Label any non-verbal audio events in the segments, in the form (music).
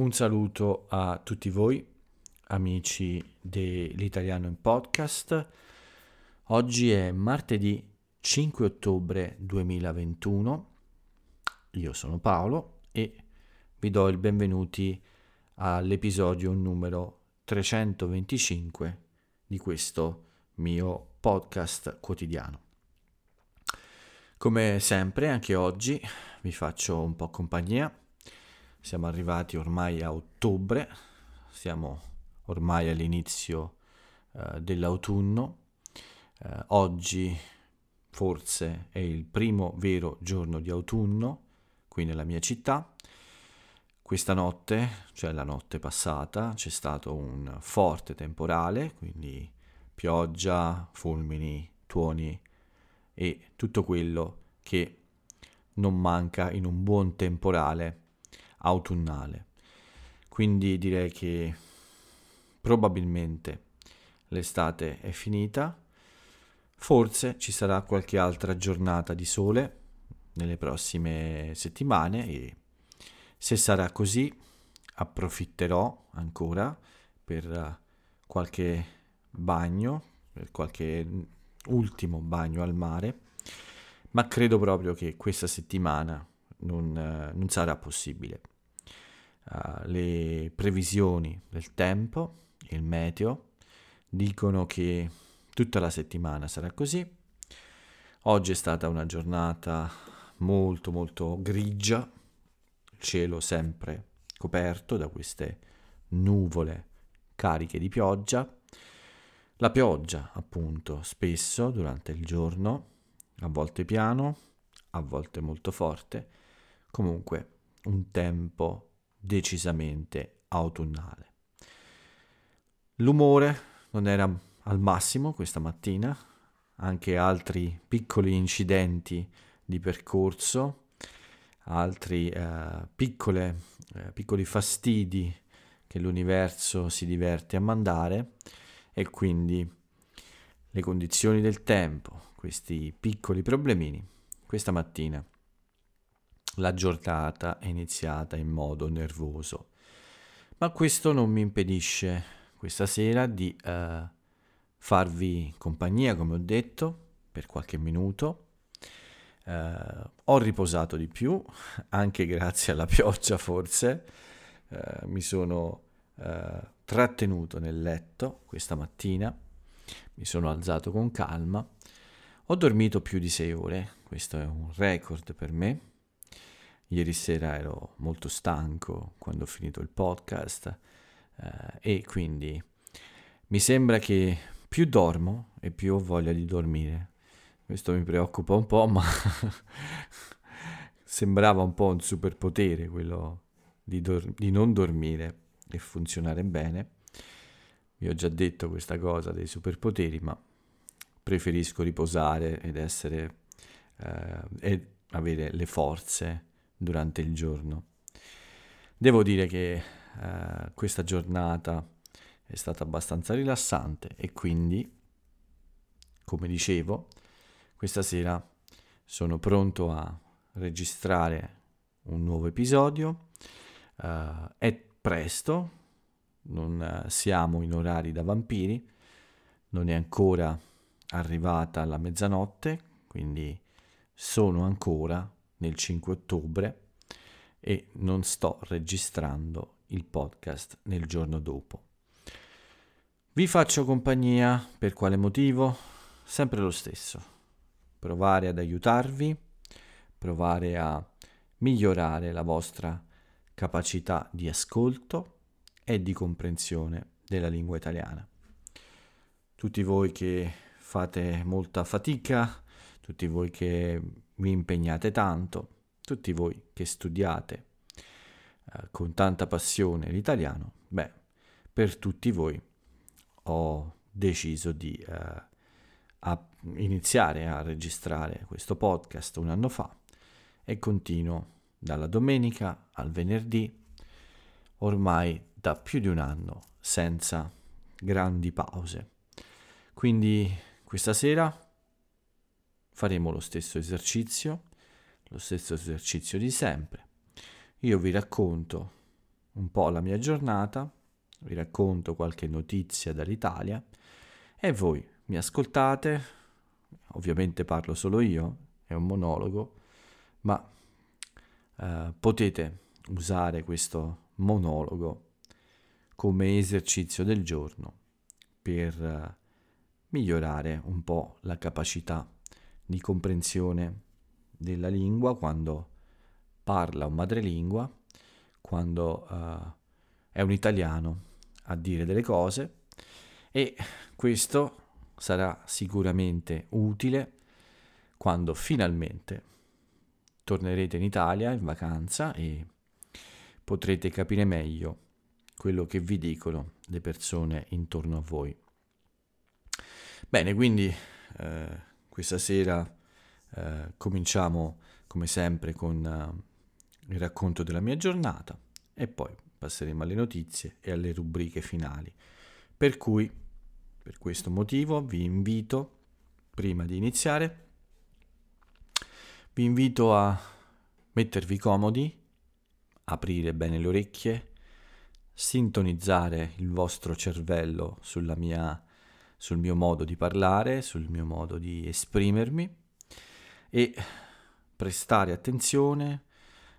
Un saluto a tutti voi, amici dell'Italiano in Podcast. Oggi è martedì 5 ottobre 2021. Io sono Paolo e vi do il benvenuti all'episodio numero 325 di questo mio podcast quotidiano. Come sempre, anche oggi vi faccio un po' compagnia siamo arrivati ormai a ottobre, siamo ormai all'inizio eh, dell'autunno. Eh, oggi forse è il primo vero giorno di autunno qui nella mia città. Questa notte, cioè la notte passata, c'è stato un forte temporale, quindi pioggia, fulmini, tuoni e tutto quello che non manca in un buon temporale autunnale. Quindi direi che probabilmente l'estate è finita, forse ci sarà qualche altra giornata di sole nelle prossime settimane e se sarà così approfitterò ancora per qualche bagno, per qualche ultimo bagno al mare, ma credo proprio che questa settimana non, non sarà possibile uh, le previsioni del tempo, il meteo, dicono che tutta la settimana sarà così. Oggi è stata una giornata molto molto grigia, il cielo sempre coperto da queste nuvole cariche di pioggia. La pioggia, appunto, spesso durante il giorno, a volte piano, a volte molto forte, comunque un tempo decisamente autunnale. L'umore non era al massimo questa mattina, anche altri piccoli incidenti di percorso, altri eh, piccole, eh, piccoli fastidi che l'universo si diverte a mandare e quindi le condizioni del tempo, questi piccoli problemini, questa mattina la giornata è iniziata in modo nervoso. Ma questo non mi impedisce questa sera di uh, farvi compagnia, come ho detto, per qualche minuto. Uh, ho riposato di più, anche grazie alla pioggia forse. Uh, mi sono trattenuto nel letto questa mattina, mi sono alzato con calma, ho dormito più di sei ore, questo è un record per me Ieri sera ero molto stanco quando ho finito il podcast eh, e quindi mi sembra che più dormo e più ho voglia di dormire. Questo mi preoccupa un po', (laughs) ma sembrava un po' un superpotere quello di, dor- di non dormire e funzionare bene. Vi ho già detto questa cosa dei superpoteri, ma preferisco riposare ed essere eh, e avere le forze durante il giorno. Devo dire che eh, questa giornata è stata abbastanza rilassante e quindi, come dicevo, questa sera sono pronto a registrare un nuovo episodio. Uh, è presto, non siamo in orari da vampiri, non è ancora arrivata la mezzanotte, quindi sono ancora nel 5 ottobre e non sto registrando il podcast nel giorno dopo. Vi faccio compagnia per quale motivo? Sempre lo stesso. Provare ad aiutarvi, provare a migliorare la vostra capacità di ascolto e di comprensione della lingua italiana. Tutti voi che fate molta fatica, tutti voi che vi impegnate tanto, tutti voi che studiate eh, con tanta passione l'italiano, beh, per tutti voi ho deciso di eh, a iniziare a registrare questo podcast un anno fa e continuo dalla domenica al venerdì, ormai da più di un anno, senza grandi pause. Quindi questa sera faremo lo stesso esercizio, lo stesso esercizio di sempre. Io vi racconto un po' la mia giornata, vi racconto qualche notizia dall'Italia e voi mi ascoltate, ovviamente parlo solo io, è un monologo, ma eh, potete usare questo monologo come esercizio del giorno per eh, migliorare un po' la capacità di comprensione della lingua quando parla un madrelingua, quando uh, è un italiano a dire delle cose e questo sarà sicuramente utile quando finalmente tornerete in Italia in vacanza e potrete capire meglio quello che vi dicono le persone intorno a voi. Bene, quindi eh, questa sera eh, cominciamo come sempre con uh, il racconto della mia giornata e poi passeremo alle notizie e alle rubriche finali. Per cui, per questo motivo, vi invito, prima di iniziare, vi invito a mettervi comodi, aprire bene le orecchie, sintonizzare il vostro cervello sulla mia sul mio modo di parlare, sul mio modo di esprimermi e prestare attenzione,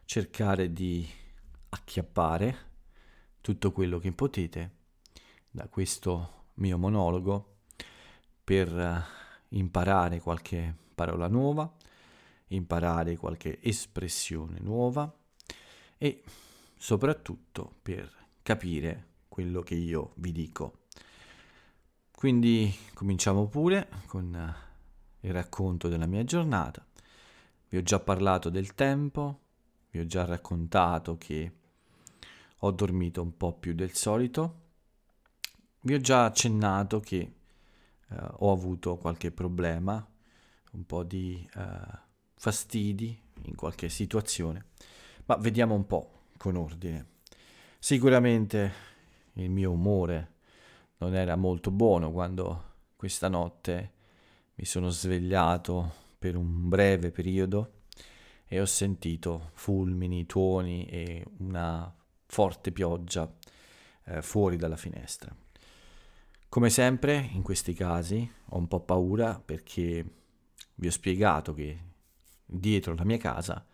cercare di acchiappare tutto quello che potete da questo mio monologo per eh, imparare qualche parola nuova, imparare qualche espressione nuova e soprattutto per capire quello che io vi dico. Quindi cominciamo pure con eh, il racconto della mia giornata. Vi ho già parlato del tempo, vi ho già raccontato che ho dormito un po' più del solito, vi ho già accennato che eh, ho avuto qualche problema, un po' di eh, fastidi in qualche situazione, ma vediamo un po' con ordine. Sicuramente il mio umore non era molto buono quando questa notte mi sono svegliato per un breve periodo e ho sentito fulmini, tuoni e una forte pioggia eh, fuori dalla finestra. Come sempre in questi casi ho un po' paura perché vi ho spiegato che dietro la mia casa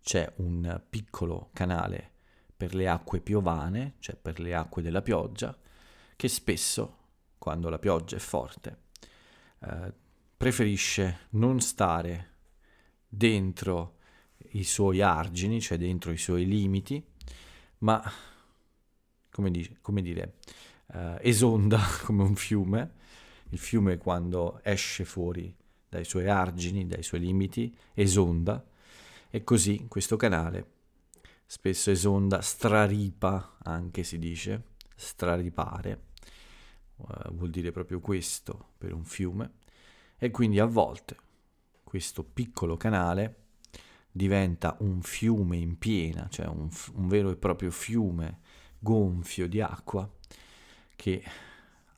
c'è un piccolo canale per le acque piovane, cioè per le acque della pioggia, che spesso, quando la pioggia è forte, eh, preferisce non stare dentro i suoi argini, cioè dentro i suoi limiti, ma, come, dice, come dire, eh, esonda (laughs) come un fiume. Il fiume quando esce fuori dai suoi argini, dai suoi limiti, esonda e così questo canale spesso esonda, straripa anche si dice, straripare uh, vuol dire proprio questo per un fiume, e quindi a volte questo piccolo canale diventa un fiume in piena, cioè un, un vero e proprio fiume gonfio di acqua che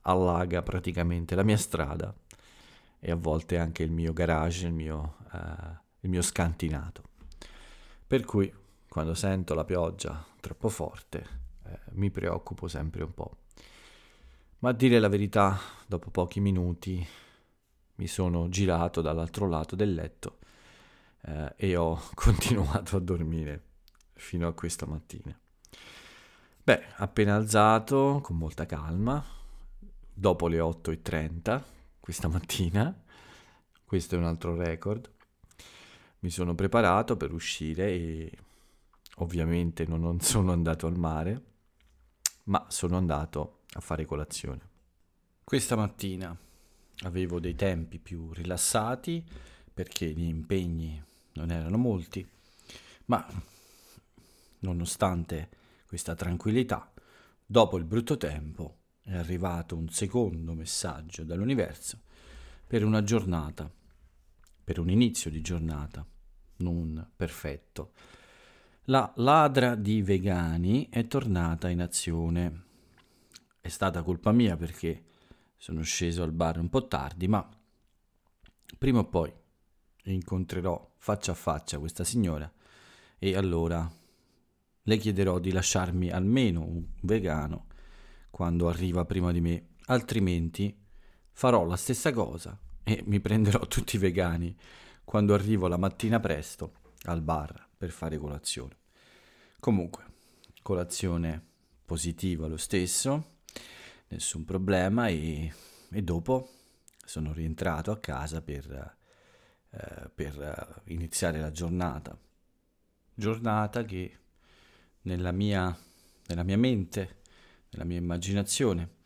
allaga praticamente la mia strada e a volte anche il mio garage, il mio, uh, il mio scantinato. Per cui quando sento la pioggia troppo forte eh, mi preoccupo sempre un po'. Ma a dire la verità, dopo pochi minuti mi sono girato dall'altro lato del letto eh, e ho (laughs) continuato a dormire fino a questa mattina. Beh, appena alzato, con molta calma, dopo le 8.30 questa mattina, (laughs) questo è un altro record, mi sono preparato per uscire e ovviamente non sono andato al mare, ma sono andato a fare colazione. Questa mattina avevo dei tempi più rilassati perché gli impegni non erano molti, ma nonostante questa tranquillità, dopo il brutto tempo è arrivato un secondo messaggio dall'universo per una giornata, per un inizio di giornata non perfetto. La ladra di vegani è tornata in azione è stata colpa mia perché sono sceso al bar un po' tardi, ma prima o poi incontrerò faccia a faccia questa signora e allora le chiederò di lasciarmi almeno un vegano quando arriva prima di me, altrimenti farò la stessa cosa e mi prenderò tutti i vegani quando arrivo la mattina presto al bar per fare colazione. Comunque, colazione positiva lo stesso, nessun problema e, e dopo sono rientrato a casa per, eh, per uh, iniziare la giornata. Giornata che nella mia, nella mia mente, nella mia immaginazione,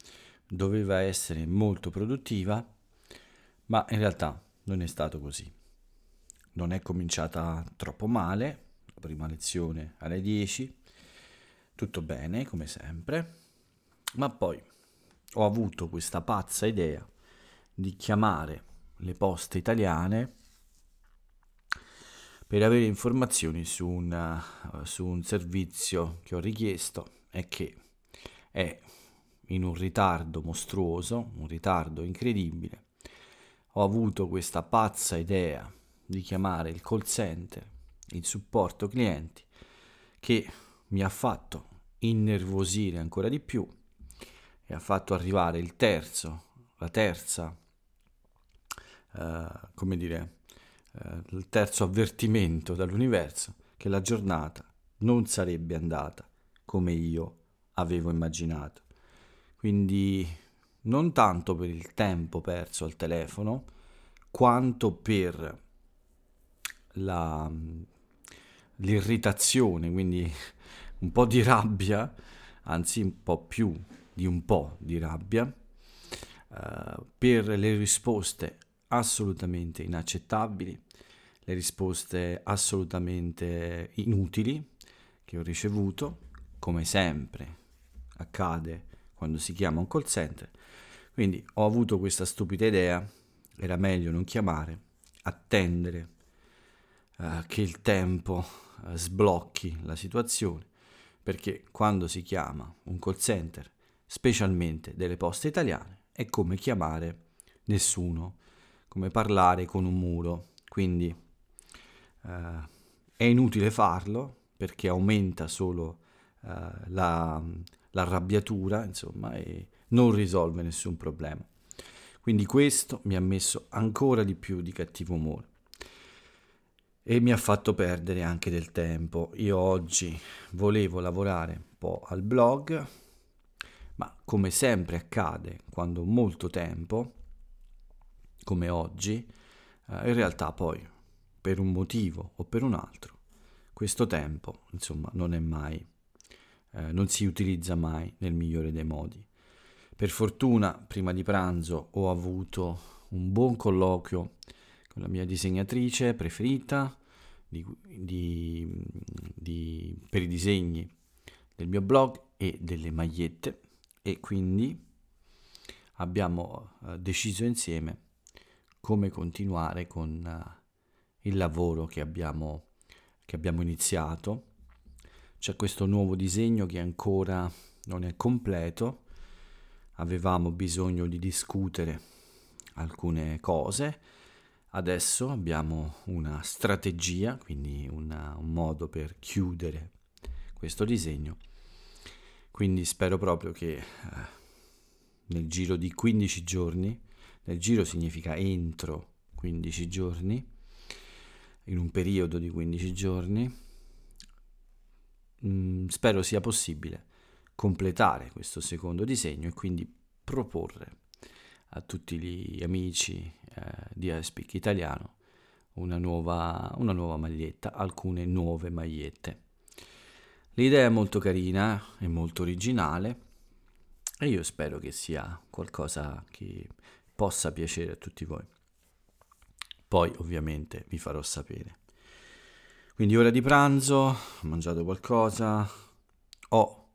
doveva essere molto produttiva, ma in realtà non è stato così. Non è cominciata troppo male, la prima lezione alle 10, tutto bene come sempre, ma poi ho avuto questa pazza idea di chiamare le poste italiane per avere informazioni su un, uh, su un servizio che ho richiesto e che è in un ritardo mostruoso, un ritardo incredibile. Ho avuto questa pazza idea di chiamare il call center, il supporto clienti, che mi ha fatto innervosire ancora di più e ha fatto arrivare il terzo, la terza, uh, come dire, uh, il terzo avvertimento dall'universo che la giornata non sarebbe andata come io avevo immaginato. Quindi non tanto per il tempo perso al telefono, quanto per la, l'irritazione, quindi (laughs) un po' di rabbia, anzi un po' più di un po' di rabbia, eh, per le risposte assolutamente inaccettabili, le risposte assolutamente inutili che ho ricevuto, come sempre accade quando si chiama un call center. Quindi ho avuto questa stupida idea, era meglio non chiamare, attendere uh, che il tempo uh, sblocchi la situazione, perché quando si chiama un call center, specialmente delle poste italiane, è come chiamare nessuno, come parlare con un muro. Quindi uh, è inutile farlo perché aumenta solo la l'arrabbiatura, insomma, e non risolve nessun problema. Quindi questo mi ha messo ancora di più di cattivo umore e mi ha fatto perdere anche del tempo. Io oggi volevo lavorare un po' al blog, come sempre accade quando molto tempo, come oggi, eh, in realtà poi per un motivo o per un altro, questo tempo, insomma, non è mai eh, non si utilizza mai nel migliore dei modi. Per fortuna, prima di pranzo ho avuto un buon colloquio con la mia disegnatrice preferita di, di, di, per i disegni del mio blog e delle magliette e quindi abbiamo uh, deciso insieme come continuare con uh, il lavoro che abbiamo, che abbiamo iniziato. C'è questo nuovo disegno che ancora non è completo, avevamo bisogno di discutere alcune cose, adesso abbiamo una strategia, quindi una, un modo per chiudere questo disegno, quindi spero proprio che eh, nel giro di 15 giorni, nel giro significa entro 15 giorni, in un periodo di 15 giorni, mm, spero sia possibile completare questo secondo disegno e quindi proporre a tutti gli amici eh, di Aspic Italiano una nuova, una nuova maglietta, alcune nuove magliette. L'idea è molto carina, è molto originale e io spero che sia qualcosa che possa piacere a tutti voi. Poi ovviamente vi farò sapere. Quindi ora di pranzo, ho mangiato qualcosa, ho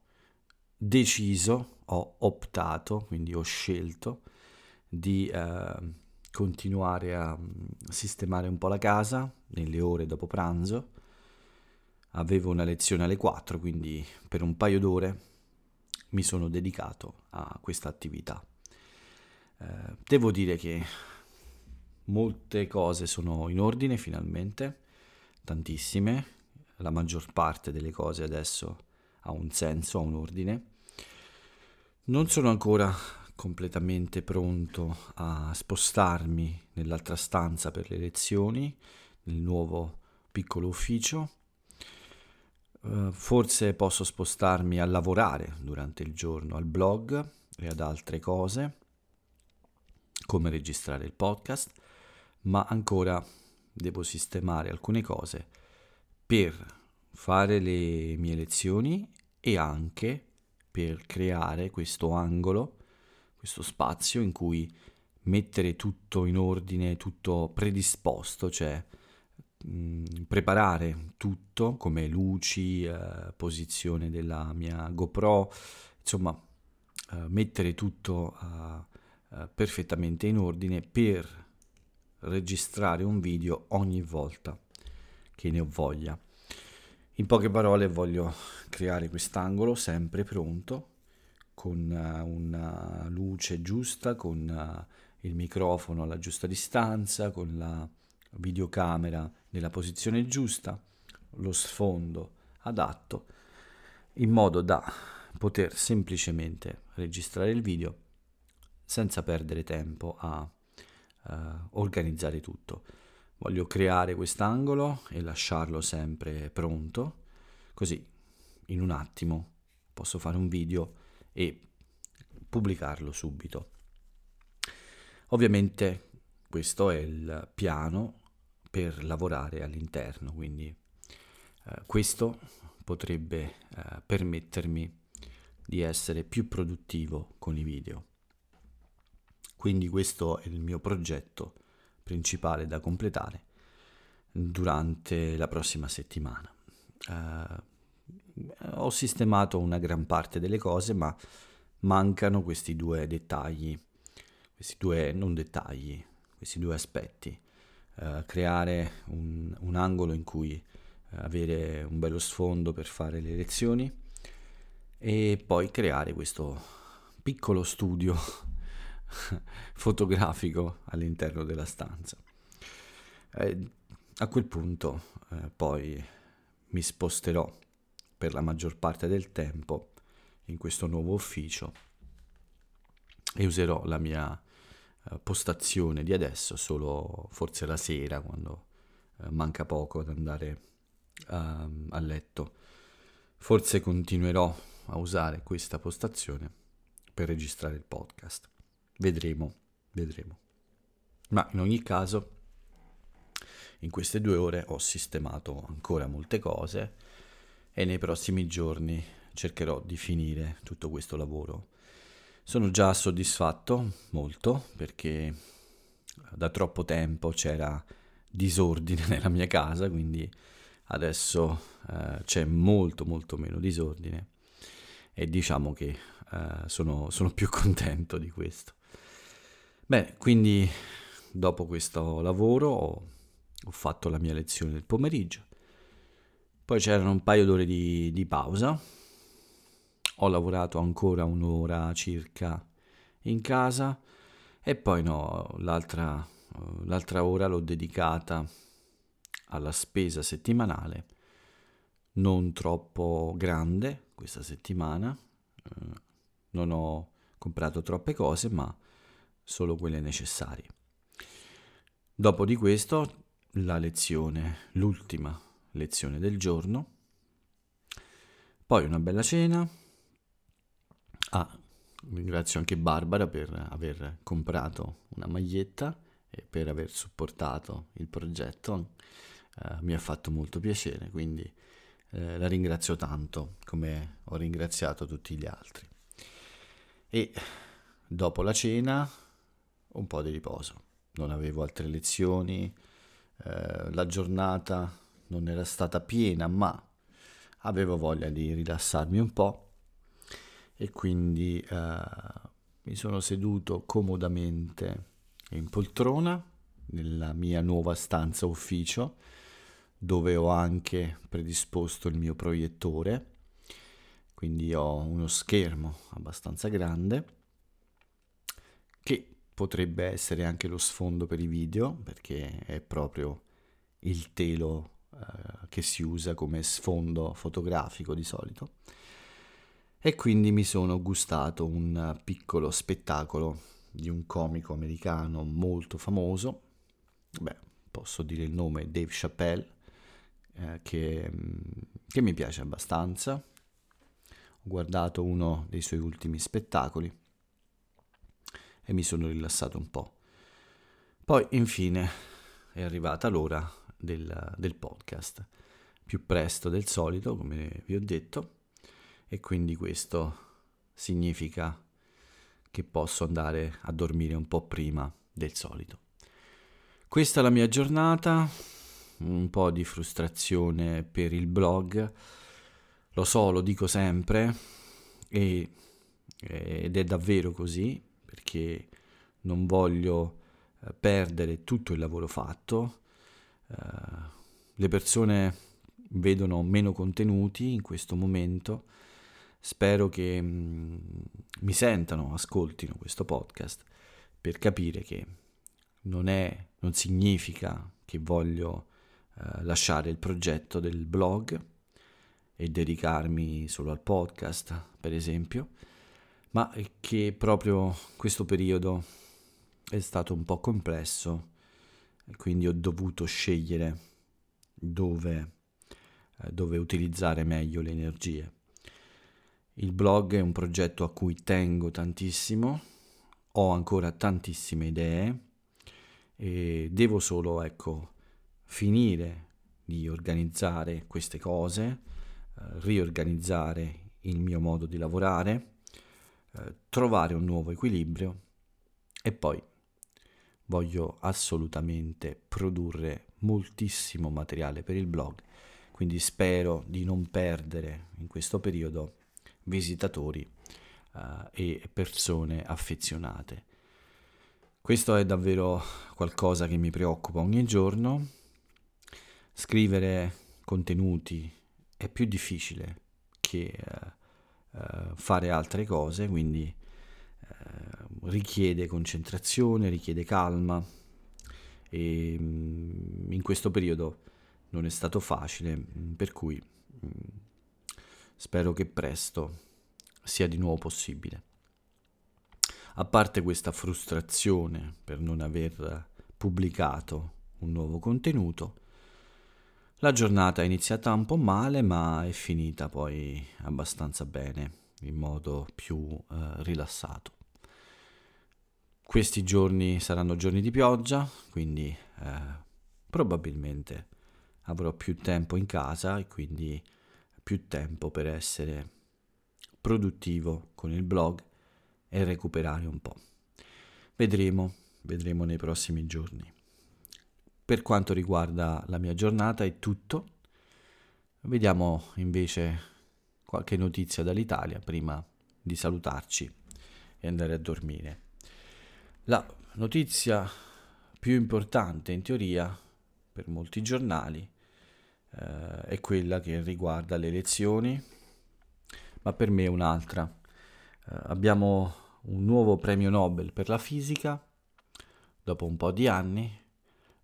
deciso, ho optato, quindi ho scelto di eh, continuare a mm, sistemare un po' la casa nelle ore dopo pranzo. Avevo una lezione alle 4, quindi per un paio d'ore mi sono dedicato a questa attività. Eh, devo dire che molte cose sono in ordine finalmente tantissime, la maggior parte delle cose adesso ha un senso, ha un ordine. Non sono ancora completamente pronto a spostarmi nell'altra stanza per le lezioni, nel nuovo piccolo ufficio. Uh, forse posso spostarmi a lavorare durante il giorno al blog e ad altre cose, come registrare il podcast, ma ancora devo sistemare alcune cose per fare le mie lezioni e anche per creare questo angolo, questo spazio in cui mettere tutto in ordine, tutto predisposto, cioè preparare tutto come luci, eh, posizione della mia GoPro, insomma eh, mettere tutto eh, perfettamente in ordine per registrare un video ogni volta che ne ho voglia. In poche parole voglio creare quest'angolo sempre pronto, con uh, una luce giusta, con il microfono alla giusta distanza, con la videocamera nella posizione giusta, lo sfondo adatto, in modo da poter semplicemente registrare il video senza perdere tempo a uh, organizzare tutto. Voglio creare quest'angolo e lasciarlo sempre pronto, così in un attimo posso fare un video e pubblicarlo subito. Ovviamente questo è il piano per lavorare all'interno, quindi eh, questo potrebbe eh, permettermi di essere più produttivo con i video. Quindi questo è il mio progetto principale da completare durante la prossima settimana. Uh, ho sistemato una gran parte delle cose, ma mancano questi due dettagli, questi due non dettagli, questi due aspetti. Uh, creare un, un, angolo in cui uh, avere un bello sfondo per fare le lezioni e poi creare questo piccolo studio (laughs) fotografico all'interno della stanza. Eh, a quel punto eh, poi mi sposterò per la maggior parte del tempo in questo nuovo ufficio e userò la mia eh, postazione di adesso solo forse la sera quando eh, manca poco ad andare ehm, a letto. Forse continuerò a usare questa postazione per registrare il podcast. Vedremo, vedremo. Ma in ogni caso, in queste due ore ho sistemato ancora molte cose e nei prossimi giorni cercherò di finire tutto questo lavoro. Sono già soddisfatto molto perché da troppo tempo c'era disordine (laughs) nella mia casa, quindi adesso eh, c'è molto molto meno disordine e diciamo che eh, sono, sono più (laughs) contento di questo. Bene, quindi dopo questo lavoro ho, ho, fatto la mia lezione del pomeriggio, poi c'erano un paio d'ore di, di pausa, ho lavorato ancora un'ora circa in casa e poi no, l'altra, l'altra ora l'ho dedicata alla spesa settimanale, non troppo grande questa settimana, eh, non ho comprato troppe cose, ma solo quelle necessarie. Dopo di questo la lezione, l'ultima lezione del giorno, poi una bella cena. Ah, ringrazio anche Barbara per aver comprato una maglietta e per aver supportato il progetto. Eh, mi ha fatto molto piacere, quindi eh, la ringrazio tanto come ho ringraziato tutti gli altri. E dopo la cena un po' di riposo. Non avevo altre lezioni, eh, la giornata non era stata piena, ma avevo voglia di rilassarmi un po' e quindi eh, mi sono seduto comodamente in poltrona nella mia nuova stanza ufficio dove ho anche predisposto il mio proiettore quindi ho uno schermo abbastanza grande che potrebbe essere anche lo sfondo per i video, perché è proprio il telo eh, che si usa come sfondo fotografico di solito. E quindi mi sono gustato un piccolo spettacolo di un comico americano molto famoso, beh, posso dire il nome, Dave Chappelle, eh, che, che mi piace abbastanza. Ho guardato uno dei suoi ultimi spettacoli e mi sono rilassato un po'. Poi infine è arrivata l'ora del, del podcast, più presto del solito, come vi ho detto, e quindi questo significa che posso andare a dormire un po' prima del solito. Questa è la mia giornata, un po' di frustrazione per il blog, lo so, lo dico sempre e, ed è davvero così perché non voglio eh, perdere tutto il lavoro fatto. Uh, le persone vedono meno contenuti in questo momento. Spero che mh, mm, mi sentano, ascoltino questo podcast per capire che non, è, non significa che voglio uh, lasciare il progetto del blog e dedicarmi solo al podcast, per esempio, ma che proprio questo periodo è stato un po' complesso e quindi ho dovuto scegliere dove, eh, dove utilizzare meglio le energie. Il blog è un progetto a cui tengo tantissimo, ho ancora tantissime idee e devo solo, ecco, finire di organizzare queste cose, eh, riorganizzare il mio modo di lavorare eh, trovare un nuovo equilibrio e poi voglio assolutamente produrre moltissimo materiale per il blog, quindi spero di non perdere in questo periodo visitatori uh, e persone affezionate. Questo è davvero qualcosa che mi preoccupa ogni giorno. Scrivere contenuti è più difficile che uh, uh, fare altre cose, quindi uh, richiede concentrazione, richiede calma e um, in questo periodo non è stato facile, mm, per cui um, spero che presto sia di nuovo possibile. A parte questa frustrazione per non aver pubblicato un nuovo contenuto, la giornata è iniziata un po' male, ma è finita poi abbastanza bene, in modo più eh, rilassato. Questi giorni saranno giorni di pioggia, quindi eh, probabilmente avrò più tempo in casa e quindi più tempo per essere produttivo con il blog e recuperare un po'. Vedremo, vedremo nei prossimi giorni. Per quanto riguarda la mia giornata è tutto. Vediamo invece qualche notizia dall'Italia prima di salutarci e andare a dormire. La notizia più importante in teoria per molti giornali eh, è quella che riguarda le elezioni, ma per me è un'altra. Eh, abbiamo un nuovo premio Nobel per la fisica dopo un po' di anni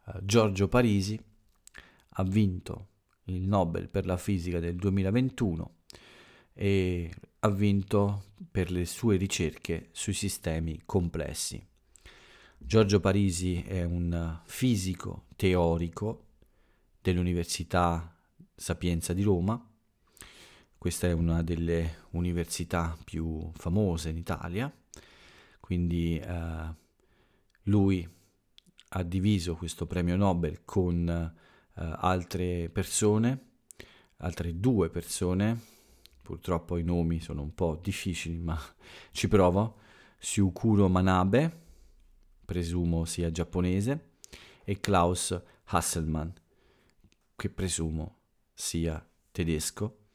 eh, Giorgio Parisi ha vinto il Nobel per la fisica del 2021 e ha vinto per le sue ricerche sui sistemi complessi. Giorgio Parisi è un fisico teorico dell'Università Sapienza di Roma. Questa è una delle università più famose in Italia, quindi eh, lui ha diviso questo premio Nobel con eh, altre persone, altre due persone, purtroppo i nomi sono un po' difficili ma (laughs) ci provo, Syukuro Manabe, presumo sia giapponese, e Klaus Hasselmann, che presumo sia tedesco,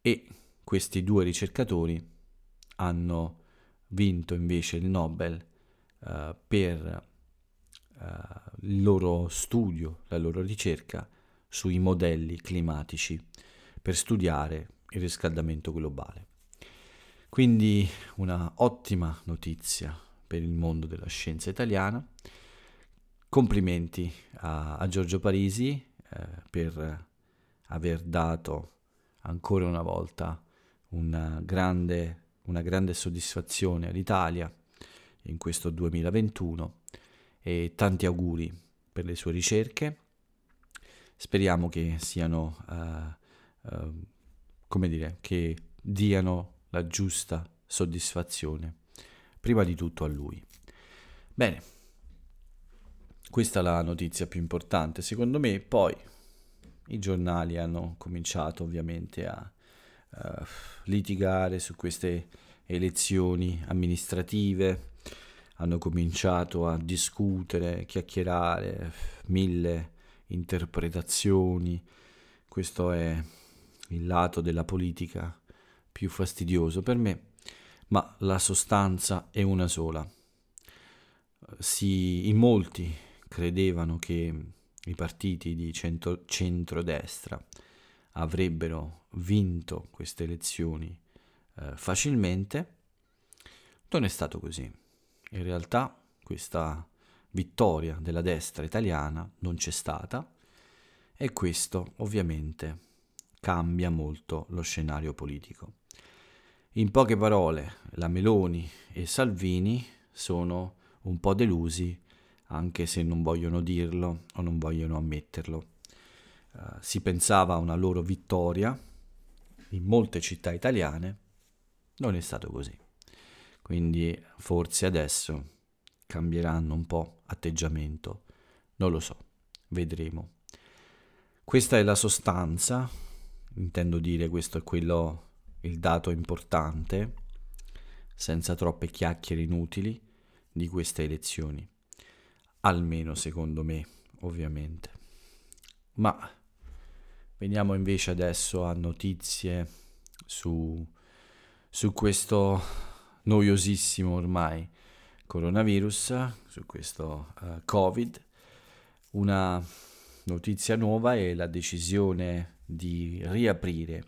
e questi due ricercatori hanno vinto invece il Nobel uh, per uh, il loro studio, la loro ricerca sui modelli climatici per studiare il riscaldamento globale. Quindi una ottima notizia per il mondo della scienza italiana. Complimenti a, a Giorgio Parisi, eh, per aver dato ancora una volta una grande, una grande soddisfazione all'Italia in questo 2021 e tanti auguri per le sue ricerche. Speriamo che siano, uh, uh, come dire, che diano la giusta soddisfazione, prima di tutto a lui. Bene, questa è la notizia più importante secondo me, poi i giornali hanno cominciato ovviamente a uh, litigare su queste elezioni amministrative, hanno cominciato a discutere, chiacchierare, mille interpretazioni. Questo è il lato della politica più fastidioso per me, ma la sostanza è una sola. Si, in molti credevano che i partiti di centro, centrodestra avrebbero vinto queste elezioni eh, facilmente, non è stato così. In realtà questa vittoria della destra italiana non c'è stata e questo ovviamente cambia molto lo scenario politico. In poche parole, la Meloni e Salvini sono un po' delusi anche se non vogliono dirlo o non vogliono ammetterlo. Uh, si pensava a una loro vittoria in molte città italiane, non è stato così. Quindi forse adesso cambieranno un po' atteggiamento, non lo so, vedremo. Questa è la sostanza, intendo dire questo è quello, il dato importante, senza troppe chiacchiere inutili, di queste elezioni almeno secondo me, ovviamente. Ma veniamo invece adesso a notizie su, su questo noiosissimo ormai coronavirus, su questo uh, Covid. Una notizia nuova è la decisione di riaprire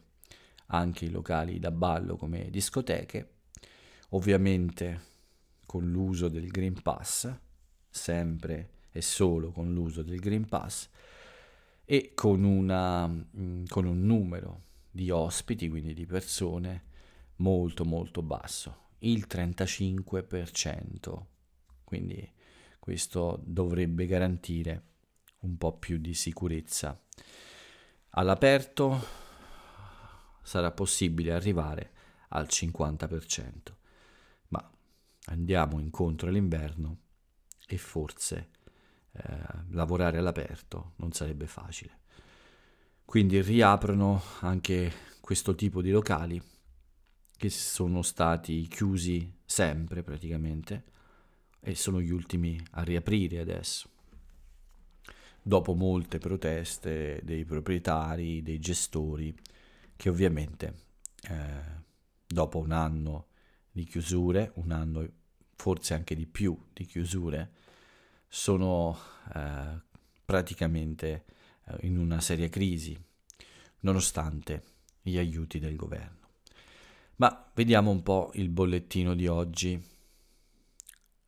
anche i locali da ballo come discoteche, ovviamente con l'uso del Green Pass sempre e solo con l'uso del Green Pass e con, una, mm, con un numero di ospiti, quindi di persone, molto molto basso, il 35%. Quindi questo dovrebbe garantire un po' più di sicurezza. All'aperto sarà possibile arrivare al 50%, ma andiamo incontro all'inverno e forse eh, lavorare all'aperto non sarebbe facile. Quindi riaprono anche questo tipo di locali che sono stati chiusi sempre praticamente e sono gli ultimi a riaprire adesso. Dopo molte proteste dei proprietari, dei gestori, che ovviamente eh, dopo un anno di chiusure, un anno forse anche di più di chiusure, sono eh, praticamente eh, in una seria crisi, nonostante gli aiuti del governo. Ma vediamo un po' il bollettino di oggi.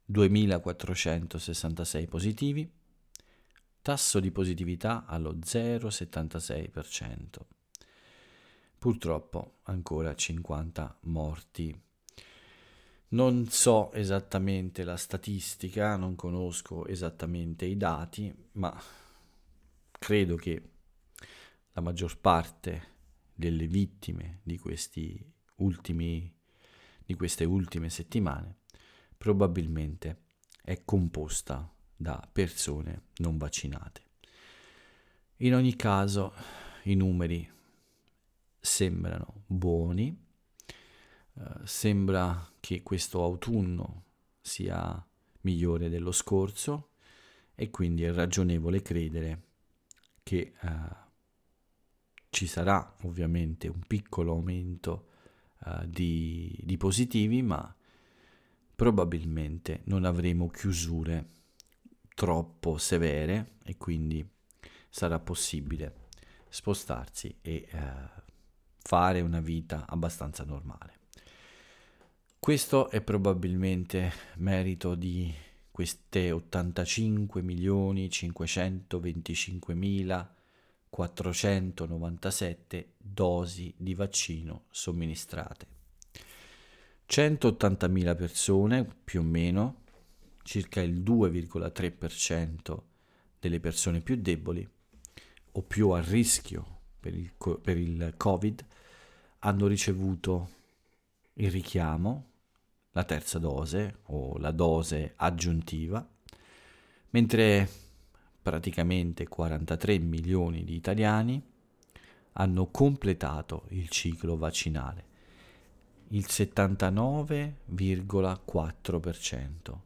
2466 positivi, tasso di positività allo 0,76%. Purtroppo ancora 50 morti non so esattamente la statistica, non conosco esattamente i dati, ma credo che la maggior parte delle vittime di, ultimi, di queste ultime settimane probabilmente è composta da persone non vaccinate. In ogni caso i numeri sembrano buoni, eh, sembra che questo autunno sia migliore dello scorso e quindi è ragionevole credere che uh, ci sarà ovviamente un piccolo aumento uh, di, di positivi, ma probabilmente non avremo chiusure troppo severe e quindi sarà possibile spostarsi e uh, fare una vita abbastanza normale. Questo è probabilmente merito di queste 85 milioni 525 mila 497 dosi di vaccino somministrate. 180.000 persone, più o meno, circa il 2,3% delle persone più deboli o più a rischio per il, per il Covid, hanno ricevuto il richiamo, la terza dose o la dose aggiuntiva, mentre praticamente 43 milioni di italiani hanno completato il ciclo vaccinale, il 79,4%.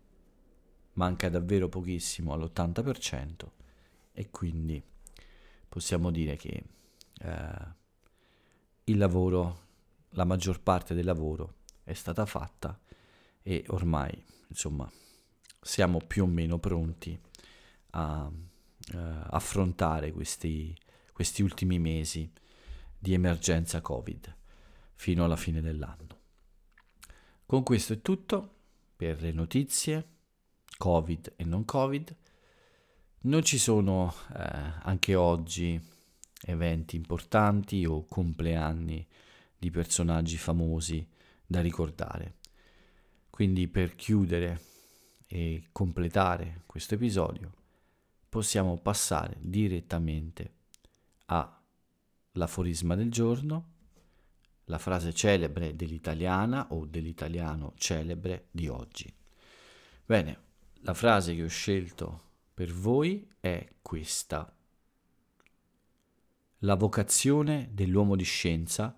Manca davvero pochissimo all'80% e quindi possiamo dire che eh, il lavoro, la maggior parte del lavoro è stata fatta e ormai insomma siamo più o meno pronti a eh, affrontare questi, questi ultimi mesi di emergenza Covid fino alla fine dell'anno. Con questo è tutto per le notizie Covid e non Covid. Non ci sono eh, anche oggi eventi importanti o compleanni di personaggi famosi da ricordare. Quindi per chiudere e completare questo episodio possiamo passare direttamente all'aforisma del giorno, la frase celebre dell'italiana o dell'italiano celebre di oggi. Bene, la frase che ho scelto per voi è questa. La vocazione dell'uomo di scienza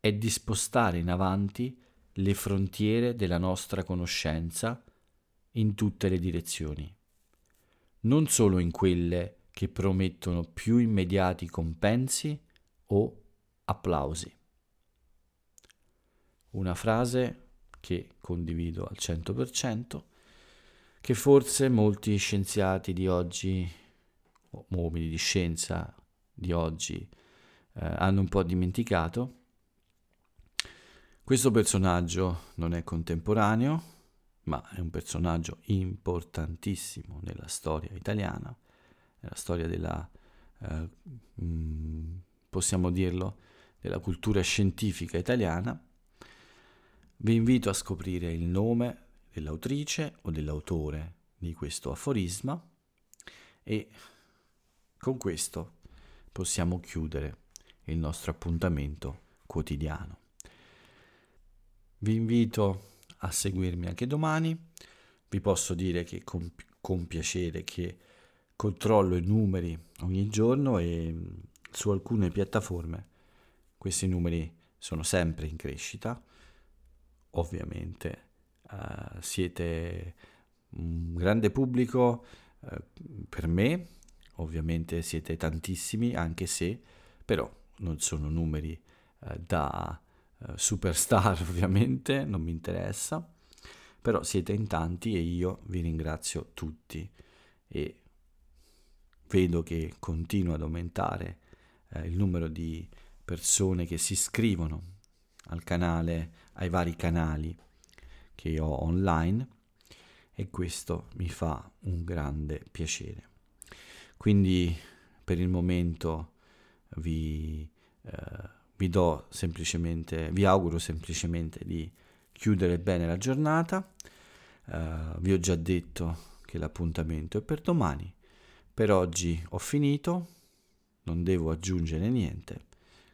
è di spostare in avanti le frontiere della nostra conoscenza in tutte le direzioni, non solo in quelle che promettono più immediati compensi o applausi. Una frase che condivido al 100%, che forse molti scienziati di oggi, uomini di scienza di oggi eh, hanno un po' dimenticato. Questo personaggio non è contemporaneo, ma è un personaggio importantissimo nella storia italiana, nella storia della, eh, mm, possiamo dirlo, della cultura scientifica italiana. Vi invito a scoprire il nome dell'autrice o dell'autore di questo aforisma e con questo possiamo chiudere il nostro appuntamento quotidiano. Vi invito a seguirmi anche domani. Vi posso dire che con, con piacere che controllo i numeri ogni giorno e mm, su alcune piattaforme questi numeri sono sempre in crescita. Ovviamente uh, siete un grande pubblico uh, per me ovviamente siete tantissimi, anche se però non sono numeri eh, da superstar (laughs) ovviamente, non mi interessa, però siete in tanti e io vi ringrazio tutti e vedo che continua ad aumentare eh, il numero di persone che si iscrivono al canale, ai vari canali che ho online e questo mi fa un grande piacere. Quindi per il momento vi, eh, vi do semplicemente, vi auguro semplicemente di chiudere bene la giornata. Uh, vi ho già detto che l'appuntamento è per domani. Per oggi ho finito, non devo aggiungere niente,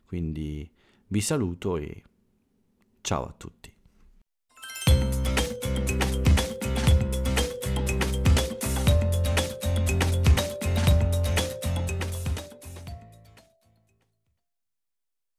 quindi vi saluto e ciao a tutti.